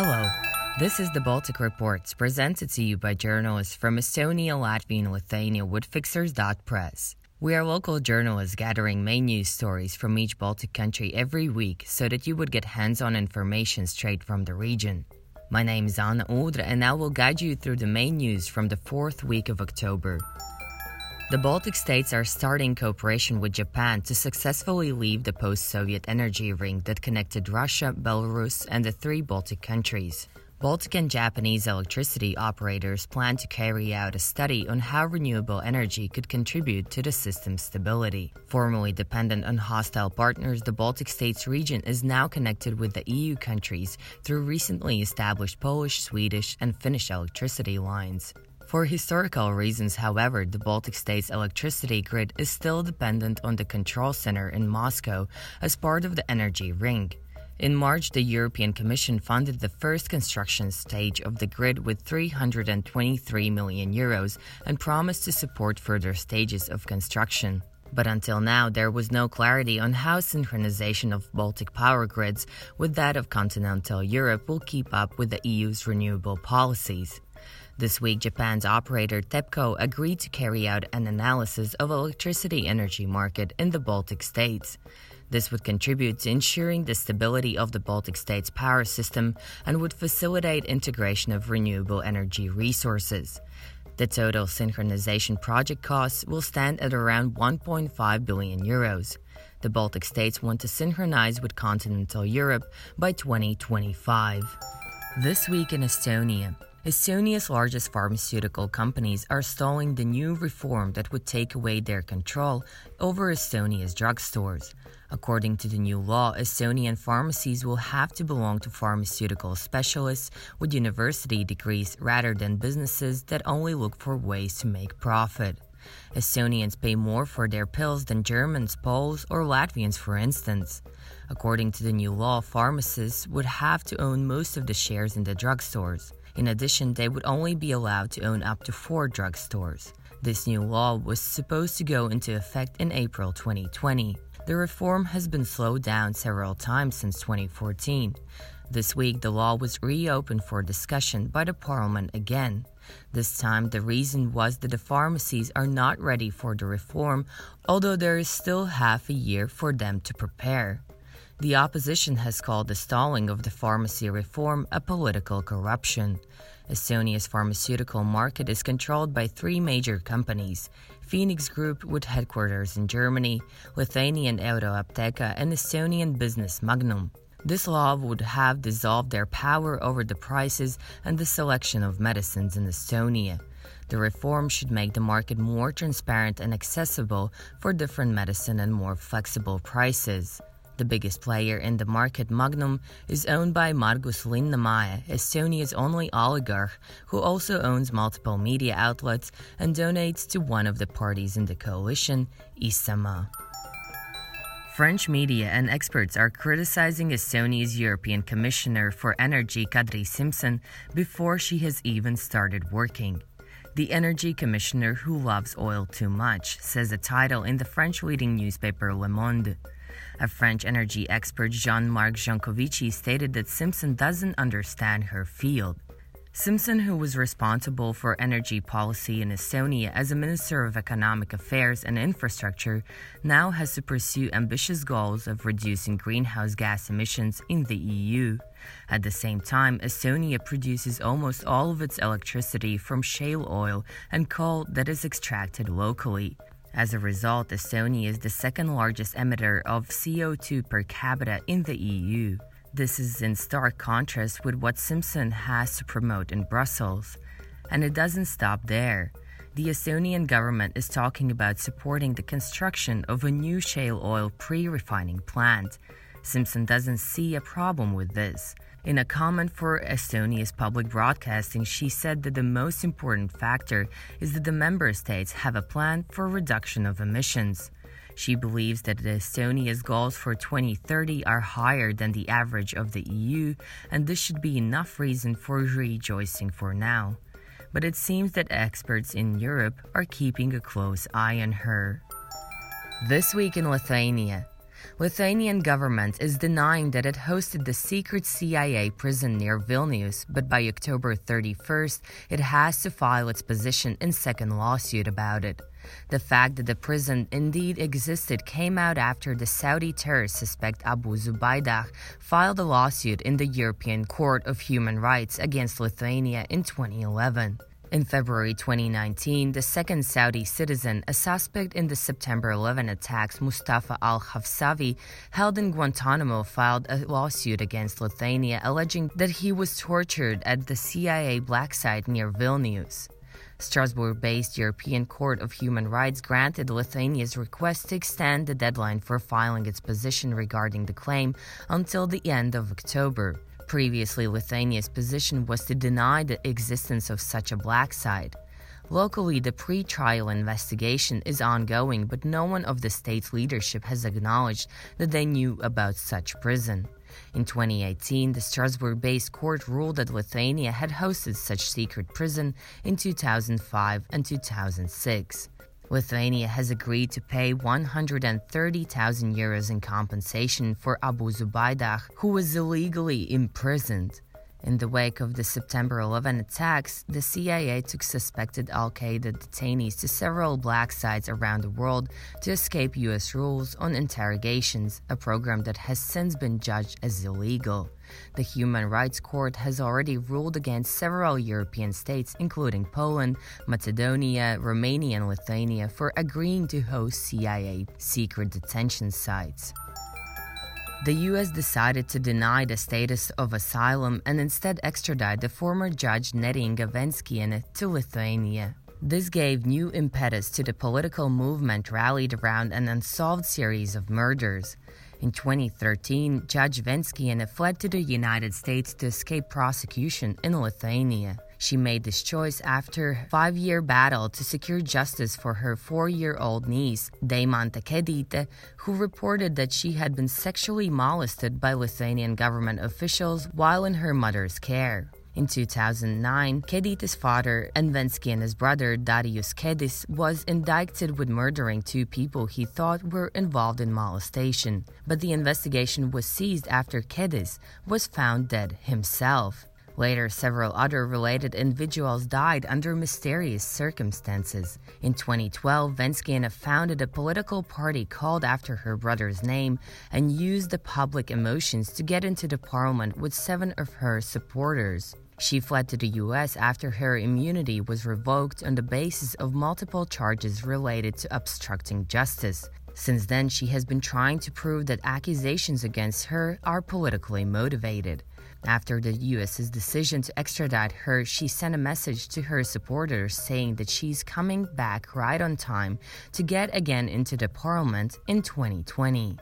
Hello. This is the Baltic Reports, presented to you by journalists from Estonia, Latvia, and Lithuania with Fixers.press. We are local journalists gathering main news stories from each Baltic country every week so that you would get hands on information straight from the region. My name is Anna Udra, and I will guide you through the main news from the fourth week of October. The Baltic states are starting cooperation with Japan to successfully leave the post Soviet energy ring that connected Russia, Belarus, and the three Baltic countries. Baltic and Japanese electricity operators plan to carry out a study on how renewable energy could contribute to the system's stability. Formerly dependent on hostile partners, the Baltic States region is now connected with the EU countries through recently established Polish, Swedish, and Finnish electricity lines. For historical reasons, however, the Baltic states' electricity grid is still dependent on the control center in Moscow as part of the energy ring. In March, the European Commission funded the first construction stage of the grid with 323 million euros and promised to support further stages of construction. But until now, there was no clarity on how synchronization of Baltic power grids with that of continental Europe will keep up with the EU's renewable policies. This week, Japan's operator TEPCO agreed to carry out an analysis of electricity energy market in the Baltic states. This would contribute to ensuring the stability of the Baltic states' power system and would facilitate integration of renewable energy resources. The total synchronization project costs will stand at around 1.5 billion euros. The Baltic states want to synchronize with continental Europe by 2025. This week in Estonia, Estonia's largest pharmaceutical companies are stalling the new reform that would take away their control over Estonia's drugstores. According to the new law, Estonian pharmacies will have to belong to pharmaceutical specialists with university degrees rather than businesses that only look for ways to make profit. Estonians pay more for their pills than Germans, Poles, or Latvians, for instance. According to the new law, pharmacists would have to own most of the shares in the drugstores. In addition, they would only be allowed to own up to four drugstores. This new law was supposed to go into effect in April 2020. The reform has been slowed down several times since 2014. This week, the law was reopened for discussion by the parliament again. This time, the reason was that the pharmacies are not ready for the reform, although there is still half a year for them to prepare. The opposition has called the stalling of the pharmacy reform a political corruption. Estonia's pharmaceutical market is controlled by three major companies Phoenix Group, with headquarters in Germany, Lithuanian Euroapteeka, and Estonian business Magnum. This law would have dissolved their power over the prices and the selection of medicines in Estonia. The reform should make the market more transparent and accessible for different medicine and more flexible prices. The biggest player in the market, Magnum, is owned by Margus Linnamäe, Estonia's only oligarch, who also owns multiple media outlets and donates to one of the parties in the coalition, Isamaa. French media and experts are criticizing Estonia's European Commissioner for Energy, Kadri Simson, before she has even started working. The Energy Commissioner who loves oil too much, says the title in the French leading newspaper Le Monde. A French energy expert, Jean Marc Jancovici, stated that Simson doesn't understand her field. Simson, who was responsible for energy policy in Estonia as a Minister of Economic Affairs and Infrastructure, now has to pursue ambitious goals of reducing greenhouse gas emissions in the EU. At the same time, Estonia produces almost all of its electricity from shale oil and coal that is extracted locally. As a result, Estonia is the second largest emitter of CO2 per capita in the EU. This is in stark contrast with what Simson has to promote in Brussels. And it doesn't stop there. The Estonian government is talking about supporting the construction of a new shale oil pre refining plant. Simson doesn't see a problem with this. In a comment for Estonia's public broadcasting, she said that the most important factor is that the member states have a plan for reduction of emissions. She believes that Estonia's goals for 2030 are higher than the average of the EU, and this should be enough reason for rejoicing for now. But it seems that experts in Europe are keeping a close eye on her. This week in Lithuania, Lithuanian government is denying that it hosted the secret CIA prison near Vilnius, but by October 31st, it has to file its position in second lawsuit about it. The fact that the prison indeed existed came out after the Saudi terrorist suspect Abu Zubaydah filed a lawsuit in the European Court of Human Rights against Lithuania in 2011. In February 2019, the second Saudi citizen, a suspect in the September 11 attacks, Mustafa al Hawsawi, held in Guantanamo, filed a lawsuit against Lithuania alleging that he was tortured at the CIA black site near Vilnius. Strasbourg based European Court of Human Rights granted Lithuania's request to extend the deadline for filing its position regarding the claim until the end of October. Previously, Lithuania's position was to deny the existence of such a black site. Locally, the pre trial investigation is ongoing, but no one of the state's leadership has acknowledged that they knew about such prison. In 2018, the Strasbourg based court ruled that Lithuania had hosted such secret prison in 2005 and 2006. Lithuania has agreed to pay 130,000 euros in compensation for Abu Zubaydah, who was illegally imprisoned. In the wake of the September 11 attacks, the CIA took suspected Al Qaeda detainees to several black sites around the world to escape U.S. rules on interrogations, a program that has since been judged as illegal. The Human Rights Court has already ruled against several European states, including Poland, Macedonia, Romania, and Lithuania, for agreeing to host CIA secret detention sites. The US decided to deny the status of asylum and instead extradite the former judge Neringa Venckienė to Lithuania. This gave new impetus to the political movement rallied around an unsolved series of murders. In 2013, Judge Venckienė fled to the United States to escape prosecution in Lithuania. She made this choice after a five-year battle to secure justice for her four-year-old niece, Deimantė Kedytė, who reported that she had been sexually molested by Lithuanian government officials while in her mother's care. In 2009, Kedytė's father and his brother Darius Kedys was indicted with murdering two people he thought were involved in molestation, but the investigation was seized after Kedys was found dead himself. Later, several other related individuals died under mysterious circumstances. In 2012, Venckienė founded a political party called after her brother's name and used the public emotions to get into the parliament with seven of her supporters. She fled to the US after her immunity was revoked on the basis of multiple charges related to obstructing justice. Since then, she has been trying to prove that accusations against her are politically motivated. After the US's decision to extradite her, she sent a message to her supporters saying that she's coming back right on time to get again into the parliament in 2020.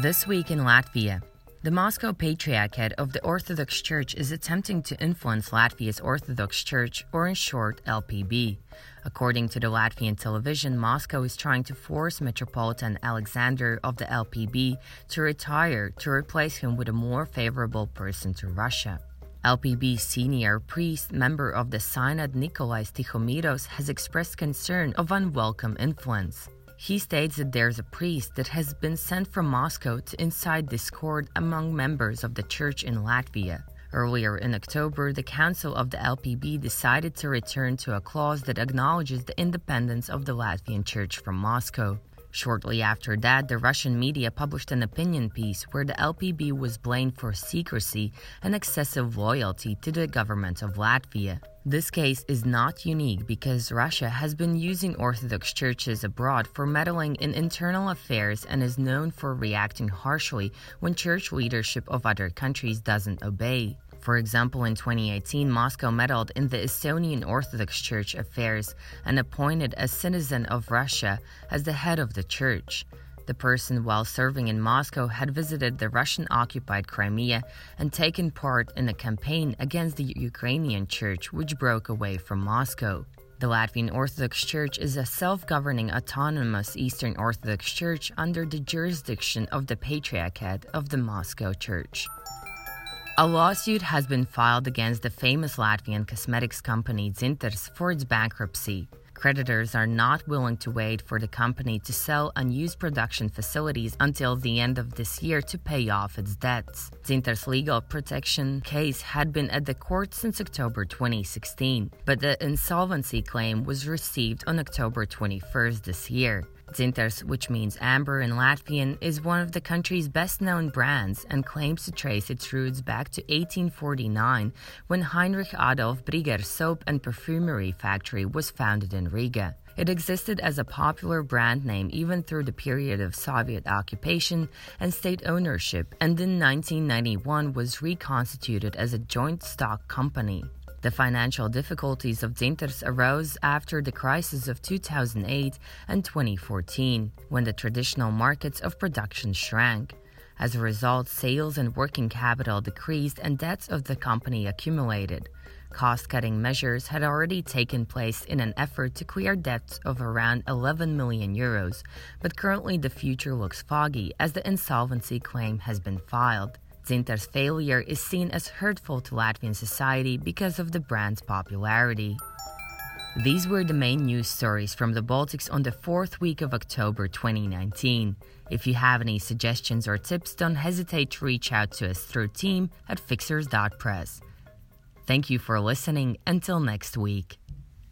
This week in Latvia, the Moscow Patriarchate of the Orthodox Church is attempting to influence Latvia's Orthodox Church, or in short, LPB. According to the Latvian television, Moscow is trying to force Metropolitan Alexander of the LPB to retire to replace him with a more favorable person to Russia. LPB senior priest member of the Synod Nikolai Tichomiros has expressed concern of unwelcome influence. He states that there's a priest that has been sent from Moscow to incite discord among members of the church in Latvia. Earlier in October, the Council of the LPB decided to return to a clause that acknowledges the independence of the Latvian Church from Moscow. Shortly after that, the Russian media published an opinion piece where the LPB was blamed for secrecy and excessive loyalty to the government of Latvia. This case is not unique because Russia has been using Orthodox churches abroad for meddling in internal affairs and is known for reacting harshly when church leadership of other countries doesn't obey. For example, in 2018, Moscow meddled in the Estonian Orthodox Church affairs and appointed a citizen of Russia as the head of the church. The person, while serving in Moscow, had visited the Russian occupied Crimea and taken part in a campaign against the Ukrainian church, which broke away from Moscow. The Latvian Orthodox Church is a self governing autonomous Eastern Orthodox Church under the jurisdiction of the Patriarchate of the Moscow Church. A lawsuit has been filed against the famous Latvian cosmetics company Dzintars for its bankruptcy. Creditors are not willing to wait for the company to sell unused production facilities until the end of this year to pay off its debts. Dzintars' legal protection case had been at the court since October 2016, but the insolvency claim was received on October 21st this year. Dzintars, which means amber in Latvian, is one of the country's best known brands and claims to trace its roots back to 1849 when Heinrich Adolf Brieger's soap and perfumery factory was founded in Riga. It existed as a popular brand name even through the period of Soviet occupation and state ownership, and in 1991 was reconstituted as a joint stock company. The financial difficulties of Dzintars arose after the crisis of 2008 and 2014, when the traditional markets of production shrank. As a result, sales and working capital decreased and debts of the company accumulated. Cost cutting measures had already taken place in an effort to clear debts of around 11 million euros, but currently the future looks foggy as the insolvency claim has been filed. Dzintars' failure is seen as hurtful to Latvian society because of the brand's popularity. These were the main news stories from the Baltics on the fourth week of October 2019. If you have any suggestions or tips, don't hesitate to reach out to us through team at fixers.press. Thank you for listening. Until next week.